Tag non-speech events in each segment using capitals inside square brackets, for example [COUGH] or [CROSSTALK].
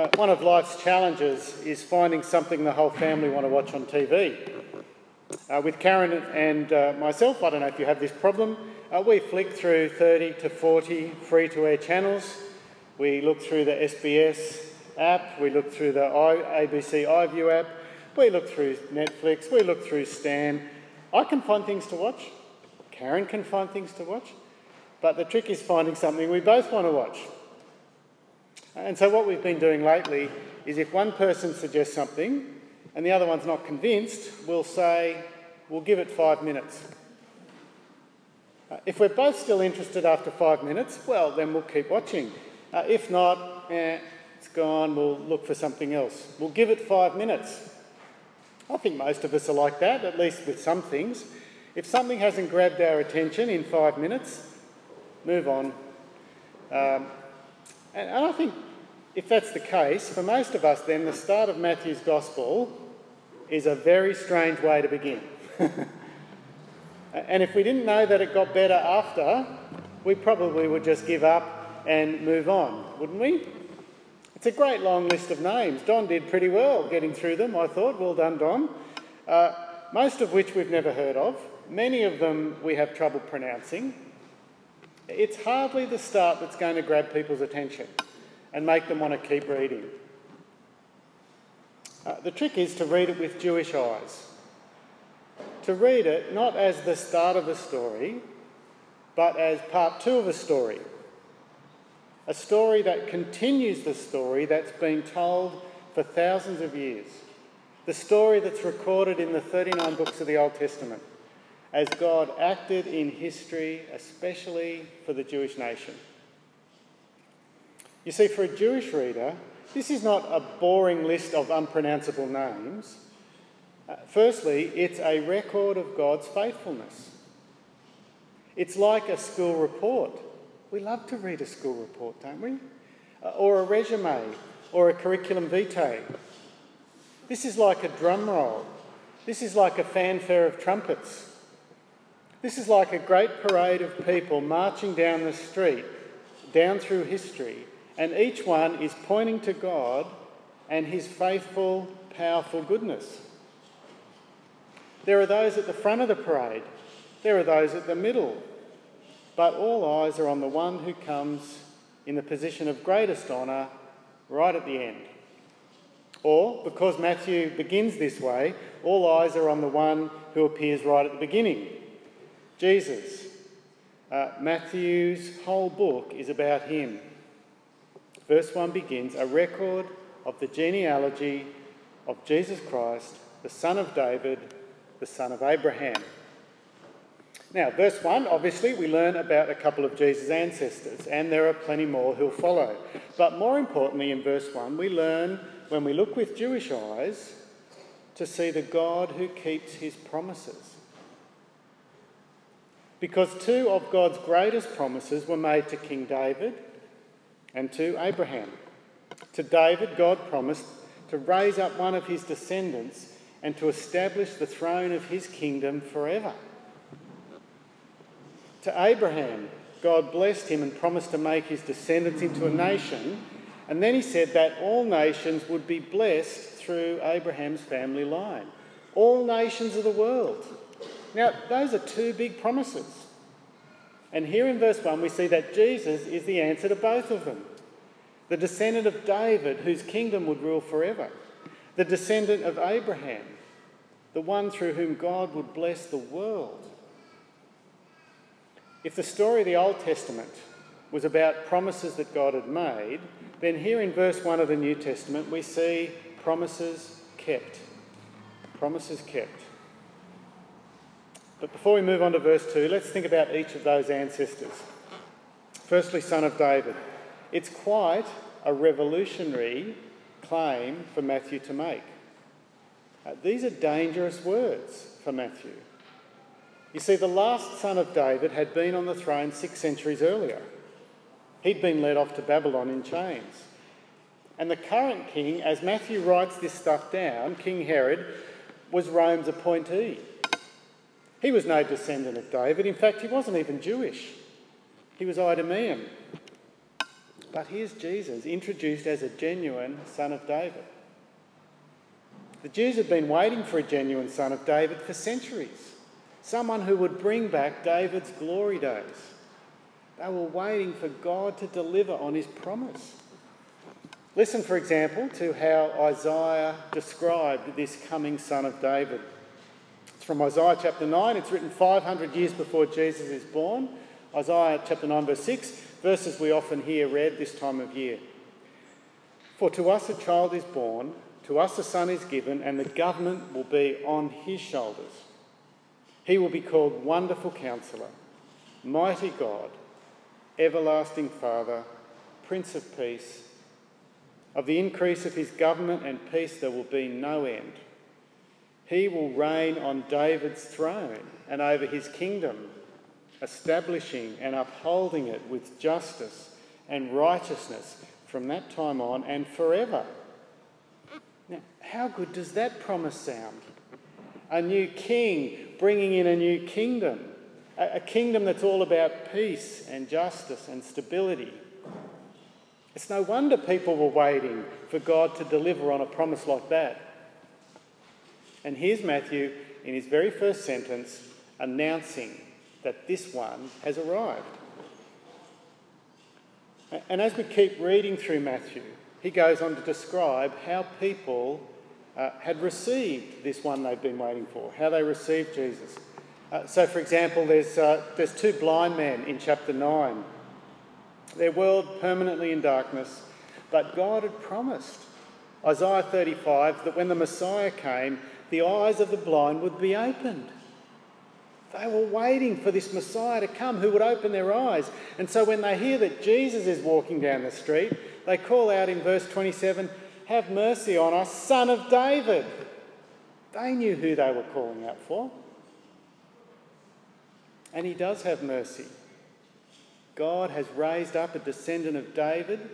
Uh, one of life's challenges is finding something the whole family want to watch on TV. Uh, with Karen and uh, myself, I don't know if you have this problem, uh, we flick through 30 to 40 free to air channels. We look through the SBS app, we look through the I- ABC iView app, we look through Netflix, we look through Stan. I can find things to watch, Karen can find things to watch, but the trick is finding something we both want to watch. And so, what we've been doing lately is if one person suggests something and the other one's not convinced, we'll say, we'll give it five minutes. Uh, if we're both still interested after five minutes, well, then we'll keep watching. Uh, if not, eh, it's gone, we'll look for something else. We'll give it five minutes. I think most of us are like that, at least with some things. If something hasn't grabbed our attention in five minutes, move on. Um, and, and I think if that's the case, for most of us, then the start of Matthew's Gospel is a very strange way to begin. [LAUGHS] and if we didn't know that it got better after, we probably would just give up and move on, wouldn't we? It's a great long list of names. Don did pretty well getting through them, I thought. Well done, Don. Uh, most of which we've never heard of. Many of them we have trouble pronouncing. It's hardly the start that's going to grab people's attention and make them want to keep reading. Uh, the trick is to read it with Jewish eyes. To read it not as the start of a story, but as part two of a story. A story that continues the story that's been told for thousands of years. The story that's recorded in the 39 books of the Old Testament as God acted in history, especially for the Jewish nation. You see, for a Jewish reader, this is not a boring list of unpronounceable names. Uh, firstly, it's a record of God's faithfulness. It's like a school report. We love to read a school report, don't we? Uh, or a resume, or a curriculum vitae. This is like a drum roll. This is like a fanfare of trumpets. This is like a great parade of people marching down the street, down through history, and each one is pointing to God and his faithful, powerful goodness. There are those at the front of the parade, there are those at the middle, but all eyes are on the one who comes in the position of greatest honour right at the end. Or, because Matthew begins this way, all eyes are on the one who appears right at the beginning Jesus. Uh, Matthew's whole book is about him. Verse 1 begins a record of the genealogy of Jesus Christ, the son of David, the son of Abraham. Now, verse 1, obviously, we learn about a couple of Jesus' ancestors, and there are plenty more who'll follow. But more importantly, in verse 1, we learn, when we look with Jewish eyes, to see the God who keeps his promises. Because two of God's greatest promises were made to King David and to Abraham. To David, God promised to raise up one of his descendants and to establish the throne of his kingdom forever. To Abraham, God blessed him and promised to make his descendants into a nation. And then he said that all nations would be blessed through Abraham's family line. All nations of the world. Now, those are two big promises. And here in verse 1, we see that Jesus is the answer to both of them. The descendant of David, whose kingdom would rule forever. The descendant of Abraham, the one through whom God would bless the world. If the story of the Old Testament was about promises that God had made, then here in verse 1 of the New Testament we see promises kept. Promises kept. But before we move on to verse 2, let's think about each of those ancestors. Firstly, son of David. It's quite a revolutionary claim for Matthew to make. Uh, these are dangerous words for Matthew. You see, the last son of David had been on the throne six centuries earlier. He'd been led off to Babylon in chains. And the current king, as Matthew writes this stuff down, King Herod, was Rome's appointee. He was no descendant of David. In fact, he wasn't even Jewish. He was Idumean. But here's Jesus introduced as a genuine son of David. The Jews had been waiting for a genuine son of David for centuries, someone who would bring back David's glory days. They were waiting for God to deliver on his promise. Listen, for example, to how Isaiah described this coming son of David. From Isaiah chapter 9. It's written 500 years before Jesus is born. Isaiah chapter 9, verse 6, verses we often hear read this time of year. For to us a child is born, to us a son is given, and the government will be on his shoulders. He will be called Wonderful Counselor, Mighty God, Everlasting Father, Prince of Peace. Of the increase of his government and peace there will be no end. He will reign on David's throne and over his kingdom, establishing and upholding it with justice and righteousness from that time on and forever. Now, how good does that promise sound? A new king bringing in a new kingdom, a, kingdom that's all about peace and justice and stability. It's no wonder people were waiting for God to deliver on a promise like that. And here's Matthew in his very first sentence announcing that this one has arrived. And as we keep reading through Matthew, he goes on to describe how people uh, had received this one they've been waiting for, how they received Jesus. Uh, so, for example, there's, uh, there's two blind men in chapter 9 their world permanently in darkness. But God had promised, Isaiah 35, that when the Messiah came, the eyes of the blind would be opened. They were waiting for this Messiah to come who would open their eyes. And so when they hear that Jesus is walking down the street, they call out in verse 27 Have mercy on us, son of David. They knew who they were calling out for. And he does have mercy. God has raised up a descendant of David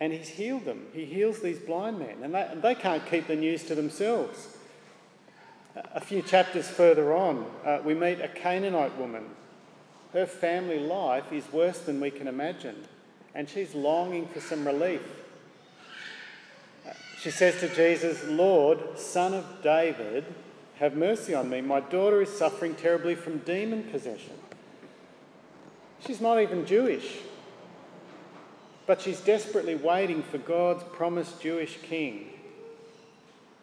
and he's healed them. He heals these blind men, and they, and they can't keep the news to themselves. A few chapters further on, uh, we meet a Canaanite woman. Her family life is worse than we can imagine, and she's longing for some relief. Uh, she says to Jesus, Lord, son of David, have mercy on me. My daughter is suffering terribly from demon possession. She's not even Jewish, but she's desperately waiting for God's promised Jewish king,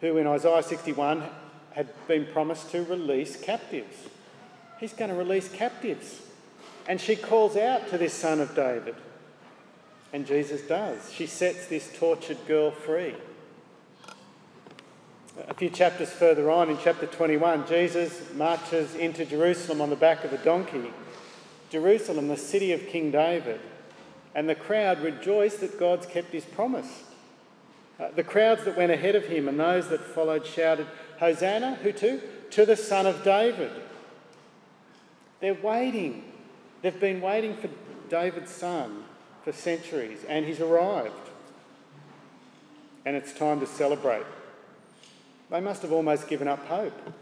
who in Isaiah 61 had been promised to release captives. He's going to release captives. And she calls out to this son of David. And Jesus does. She sets this tortured girl free. A few chapters further on, in chapter 21, Jesus marches into Jerusalem on the back of a donkey Jerusalem, the city of King David, and the crowd rejoiced that God's kept his promise. Uh, the crowds that went ahead of him and those that followed shouted, Hosanna, who to? To the Son of David. They're waiting. They've been waiting for David's son for centuries, and he's arrived. And it's time to celebrate. They must have almost given up hope.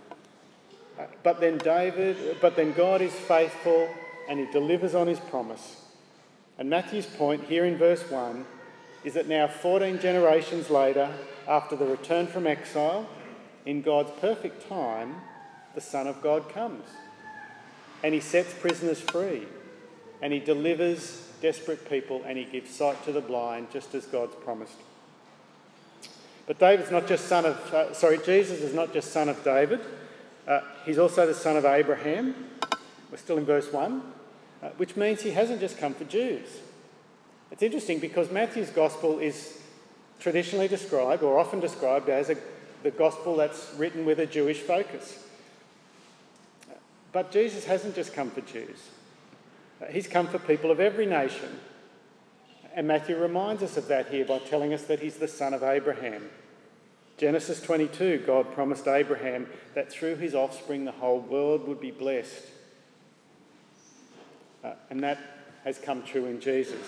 Uh, but then David, but then God is faithful and he delivers on his promise. And Matthew's point here in verse 1 is that now, 14 generations later, after the return from exile, in God's perfect time, the Son of God comes. And he sets prisoners free. And he delivers desperate people and he gives sight to the blind, just as God's promised. But David's not just son of, uh, sorry, Jesus is not just son of David, uh, he's also the son of Abraham. We're still in verse 1, uh, which means he hasn't just come for Jews. It's interesting because Matthew's gospel is traditionally described, or often described, as a, the gospel that's written with a Jewish focus. But Jesus hasn't just come for Jews, he's come for people of every nation. And Matthew reminds us of that here by telling us that he's the son of Abraham. Genesis 22, God promised Abraham that through his offspring the whole world would be blessed. Uh, and that has come true in Jesus.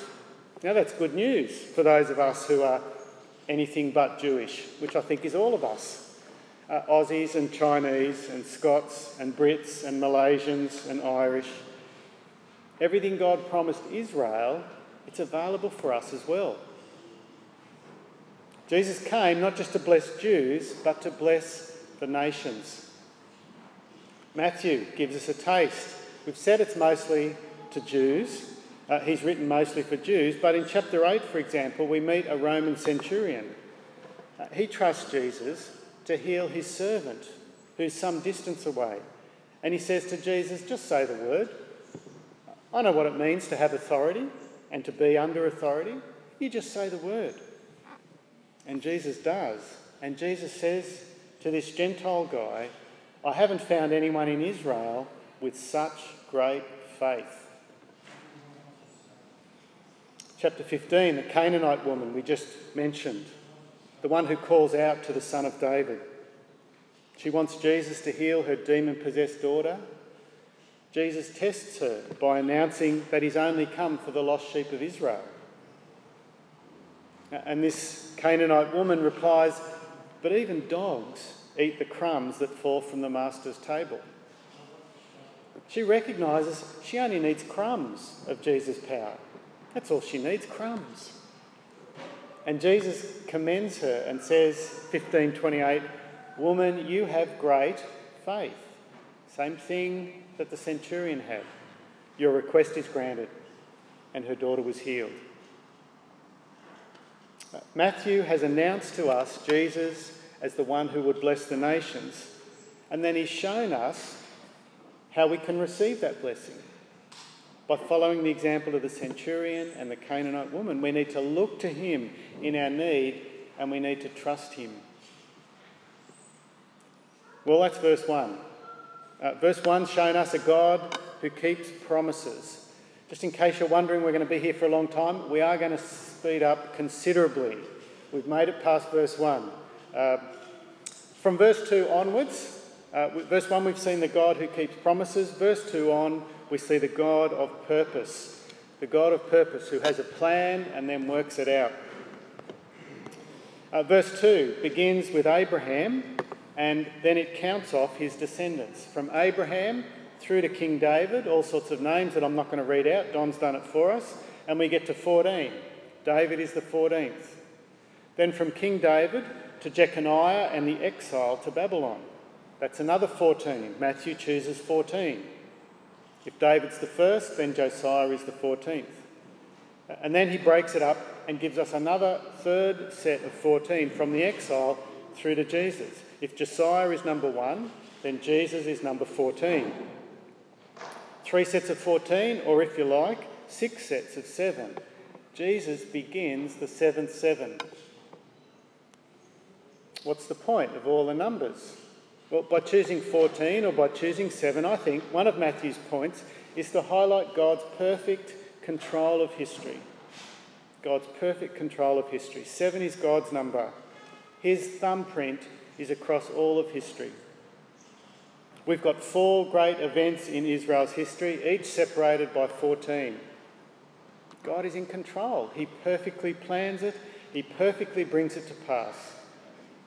Now, that's good news for those of us who are anything but Jewish, which I think is all of us. Uh, Aussies and Chinese and Scots and Brits and Malaysians and Irish. Everything God promised Israel it's available for us as well. Jesus came not just to bless Jews, but to bless the nations. Matthew gives us a taste. We've said it's mostly to Jews. Uh, he's written mostly for Jews, but in chapter 8, for example, we meet a Roman centurion. Uh, he trusts Jesus to heal his servant who's some distance away. And he says to Jesus, Just say the word. I know what it means to have authority and to be under authority. You just say the word. And Jesus does. And Jesus says to this Gentile guy, I haven't found anyone in Israel with such great faith. Chapter 15, the Canaanite woman we just mentioned, the one who calls out to the Son of David. She wants Jesus to heal her demon possessed daughter. Jesus tests her by announcing that he's only come for the lost sheep of Israel. And this Canaanite woman replies, But even dogs eat the crumbs that fall from the master's table. She recognises she only needs crumbs of Jesus' power. That's all she needs crumbs. And Jesus commends her and says, 1528, Woman, you have great faith. Same thing that the centurion had. Your request is granted. And her daughter was healed. Matthew has announced to us Jesus as the one who would bless the nations. And then he's shown us how we can receive that blessing. By following the example of the centurion and the Canaanite woman, we need to look to him in our need and we need to trust him. Well, that's verse 1. Uh, verse 1 showing us a God who keeps promises. Just in case you're wondering, we're going to be here for a long time. We are going to speed up considerably. We've made it past verse 1. Uh, from verse 2 onwards, uh, verse 1 we've seen the God who keeps promises. Verse 2 on, we see the God of purpose. The God of purpose who has a plan and then works it out. Uh, verse 2 begins with Abraham and then it counts off his descendants from Abraham through to King David, all sorts of names that I'm not going to read out. Don's done it for us. And we get to 14. David is the 14th. Then from King David to Jeconiah and the exile to Babylon. That's another 14. Matthew chooses 14. If David's the first, then Josiah is the 14th. And then he breaks it up and gives us another third set of 14 from the exile through to Jesus. If Josiah is number one, then Jesus is number 14. Three sets of 14, or if you like, six sets of seven. Jesus begins the seventh seven. What's the point of all the numbers? Well, by choosing 14 or by choosing 7, I think one of Matthew's points is to highlight God's perfect control of history. God's perfect control of history. 7 is God's number. His thumbprint is across all of history. We've got four great events in Israel's history, each separated by 14. God is in control. He perfectly plans it, He perfectly brings it to pass.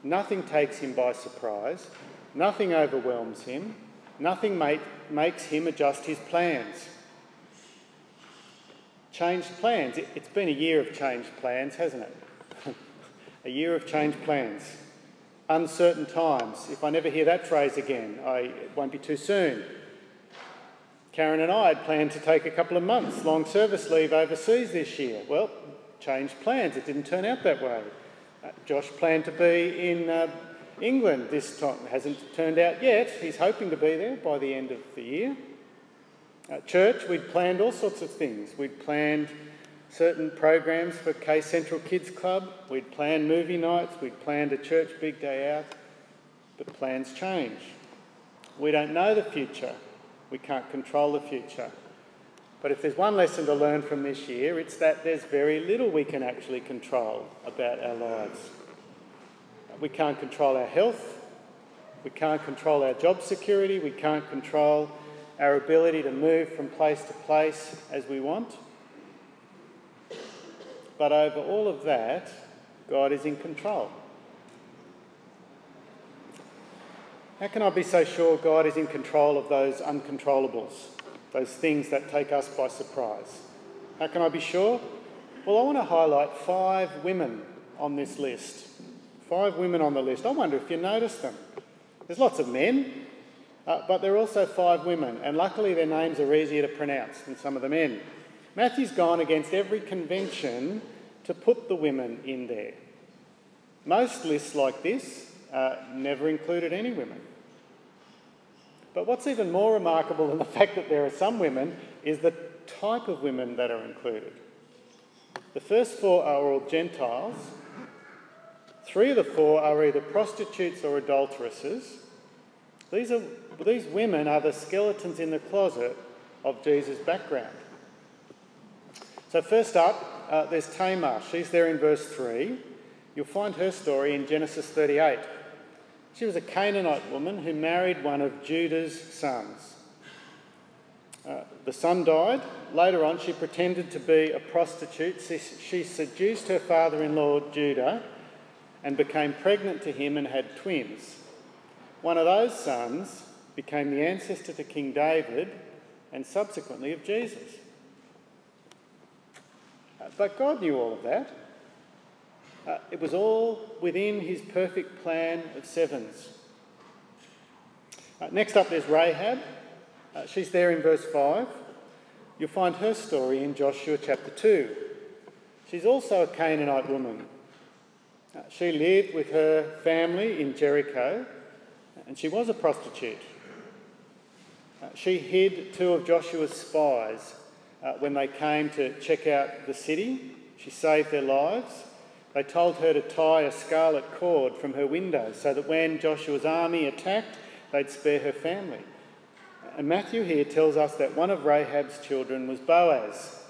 Nothing takes Him by surprise, nothing overwhelms Him, nothing make, makes Him adjust His plans. Changed plans. It, it's been a year of changed plans, hasn't it? [LAUGHS] a year of changed plans uncertain times. If I never hear that phrase again, I, it won't be too soon. Karen and I had planned to take a couple of months long service leave overseas this year. Well, changed plans. It didn't turn out that way. Uh, Josh planned to be in uh, England this time. Hasn't turned out yet. He's hoping to be there by the end of the year. At church, we'd planned all sorts of things. We'd planned certain programs for K Central Kids Club. We'd planned movie nights, we'd planned a church big day out, but plans change. We don't know the future, we can't control the future. But if there's one lesson to learn from this year, it's that there's very little we can actually control about our lives. We can't control our health, we can't control our job security, we can't control our ability to move from place to place as we want. But over all of that, God is in control. How can I be so sure God is in control of those uncontrollables, those things that take us by surprise? How can I be sure? Well, I want to highlight five women on this list. Five women on the list. I wonder if you noticed them. There's lots of men, uh, but there are also five women, and luckily their names are easier to pronounce than some of the men. Matthew's gone against every convention to put the women in there. Most lists like this uh, never included any women. But what's even more remarkable than the [LAUGHS] fact that there are some women is the type of women that are included. The first four are all Gentiles. Three of the four are either prostitutes or adulteresses. These, are, these women are the skeletons in the closet of Jesus' background. So, first up, uh, there's Tamar. She's there in verse 3. You'll find her story in Genesis 38. She was a Canaanite woman who married one of Judah's sons. Uh, the son died. Later on, she pretended to be a prostitute. She seduced her father in law, Judah, and became pregnant to him and had twins. One of those sons became the ancestor to King David and subsequently of Jesus. Uh, but God knew all of that. Uh, it was all within his perfect plan of sevens. Uh, next up, there's Rahab. Uh, she's there in verse 5. You'll find her story in Joshua chapter 2. She's also a Canaanite woman. Uh, she lived with her family in Jericho and she was a prostitute. Uh, she hid two of Joshua's spies uh, when they came to check out the city. She saved their lives. They told her to tie a scarlet cord from her window so that when Joshua's army attacked, they'd spare her family. And Matthew here tells us that one of Rahab's children was Boaz.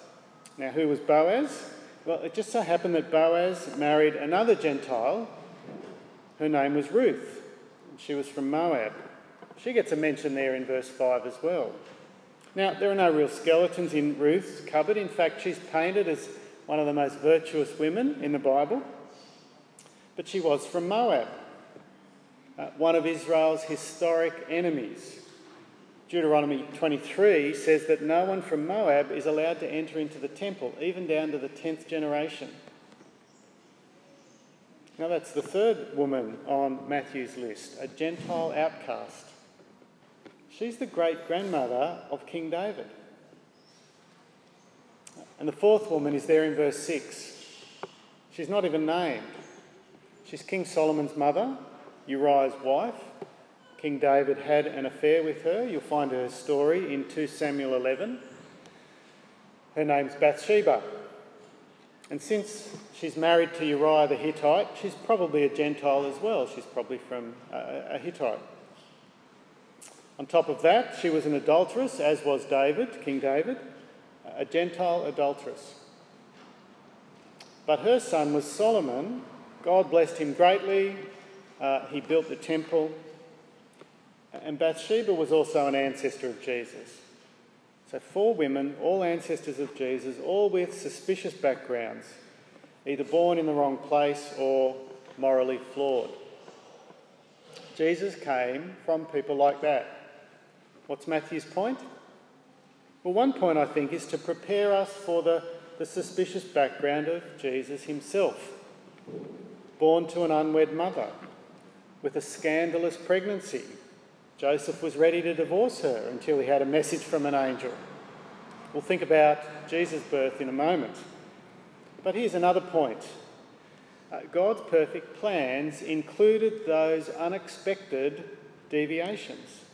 Now, who was Boaz? Well, it just so happened that Boaz married another Gentile. Her name was Ruth. She was from Moab. She gets a mention there in verse 5 as well. Now, there are no real skeletons in Ruth's cupboard. In fact, she's painted as one of the most virtuous women in the Bible. But she was from Moab, uh, one of Israel's historic enemies. Deuteronomy 23 says that no one from Moab is allowed to enter into the temple, even down to the 10th generation. Now, that's the third woman on Matthew's list, a Gentile outcast. She's the great grandmother of King David. And the fourth woman is there in verse 6. She's not even named. She's King Solomon's mother, Uriah's wife. King David had an affair with her. You'll find her story in 2 Samuel 11. Her name's Bathsheba. And since she's married to Uriah the Hittite, she's probably a Gentile as well. She's probably from a Hittite. On top of that, she was an adulteress, as was David, King David, a Gentile adulteress. But her son was Solomon. God blessed him greatly. Uh, he built the temple. And Bathsheba was also an ancestor of Jesus. So, four women, all ancestors of Jesus, all with suspicious backgrounds, either born in the wrong place or morally flawed. Jesus came from people like that. What's Matthew's point? Well, one point I think is to prepare us for the, the suspicious background of Jesus himself. Born to an unwed mother, with a scandalous pregnancy, Joseph was ready to divorce her until he had a message from an angel. We'll think about Jesus' birth in a moment. But here's another point uh, God's perfect plans included those unexpected deviations.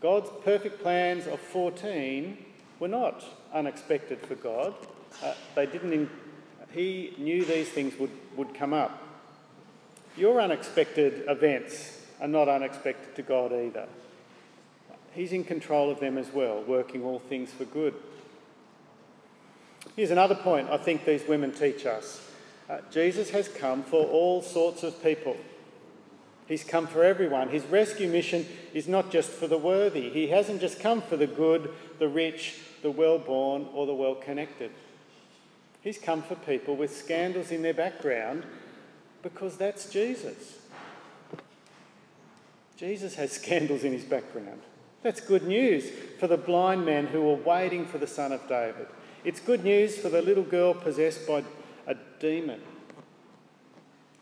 God's perfect plans of 14 were not unexpected for God. Uh, they didn't. In, he knew these things would, would come up. Your unexpected events are not unexpected to God either. He's in control of them as well, working all things for good. Here's another point I think these women teach us uh, Jesus has come for all sorts of people. He's come for everyone. His rescue mission is not just for the worthy. He hasn't just come for the good, the rich, the well born, or the well connected. He's come for people with scandals in their background because that's Jesus. Jesus has scandals in his background. That's good news for the blind men who were waiting for the Son of David. It's good news for the little girl possessed by a demon.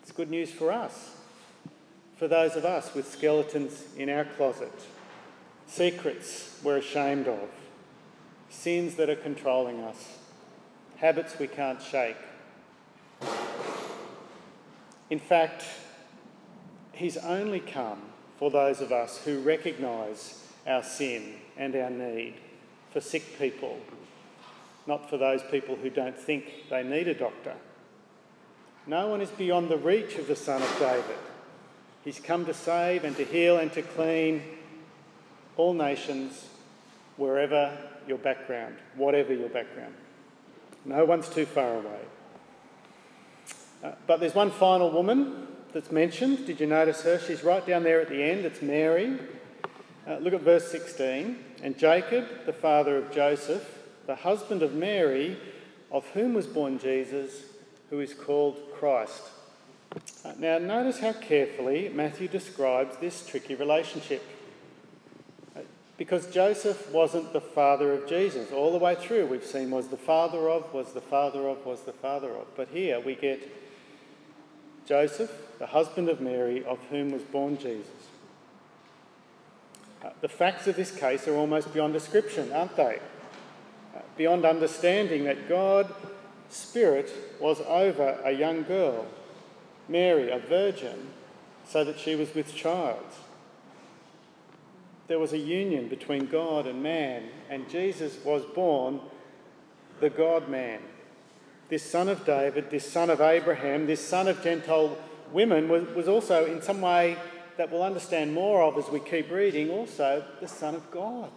It's good news for us, for those of us with skeletons in our closet, secrets we're ashamed of, sins that are controlling us, habits we can't shake. In fact, He's only come for those of us who recognise our sin and our need for sick people, not for those people who don't think they need a doctor. No one is beyond the reach of the Son of David. He's come to save and to heal and to clean all nations, wherever your background, whatever your background. No one's too far away. Uh, but there's one final woman that's mentioned. Did you notice her? She's right down there at the end. It's Mary. Uh, look at verse 16. And Jacob, the father of Joseph, the husband of Mary, of whom was born Jesus, who is called Christ. Uh, now, notice how carefully Matthew describes this tricky relationship. Uh, because Joseph wasn't the father of Jesus. All the way through, we've seen was the father of, was the father of, was the father of. But here we get Joseph, the husband of Mary, of whom was born Jesus. Uh, the facts of this case are almost beyond description, aren't they? Uh, beyond understanding that God, Spirit, was over a young girl, Mary, a virgin, so that she was with child. There was a union between God and man, and Jesus was born the God man. This son of David, this son of Abraham, this son of Gentile women was, was also, in some way that we'll understand more of as we keep reading, also the Son of God.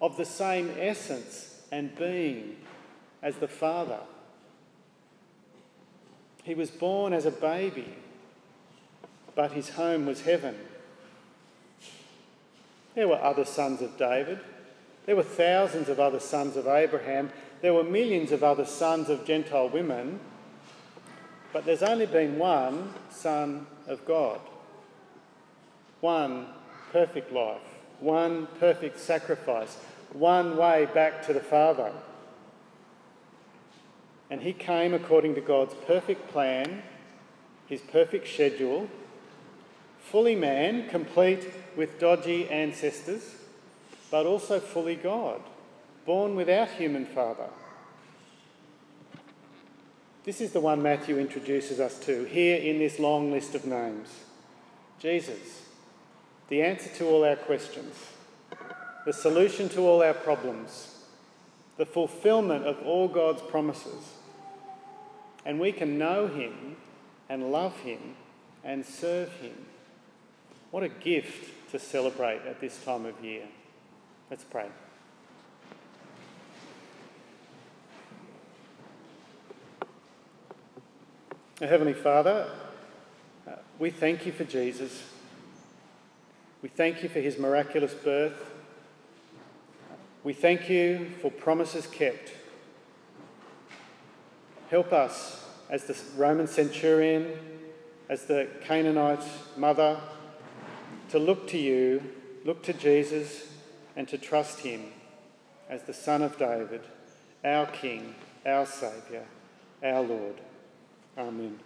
Of the same essence and being as the Father. He was born as a baby, but his home was heaven. There were other sons of David. There were thousands of other sons of Abraham. There were millions of other sons of Gentile women. But there's only been one Son of God, one perfect life, one perfect sacrifice, one way back to the Father. And he came according to God's perfect plan, his perfect schedule, fully man, complete with dodgy ancestors, but also fully God, born without human father this is the one Matthew introduces us to here in this long list of names Jesus, the answer to all our questions, the solution to all our problems, the fulfillment of all God's promises. And we can know Him and love Him and serve Him. What a gift to celebrate at this time of year. Let's pray. Heavenly Father, we thank you for Jesus. We thank you for his miraculous birth. We thank you for promises kept. Help us as the Roman centurion, as the Canaanite mother, to look to you, look to Jesus, and to trust him as the Son of David, our King, our Saviour, our Lord. Amen.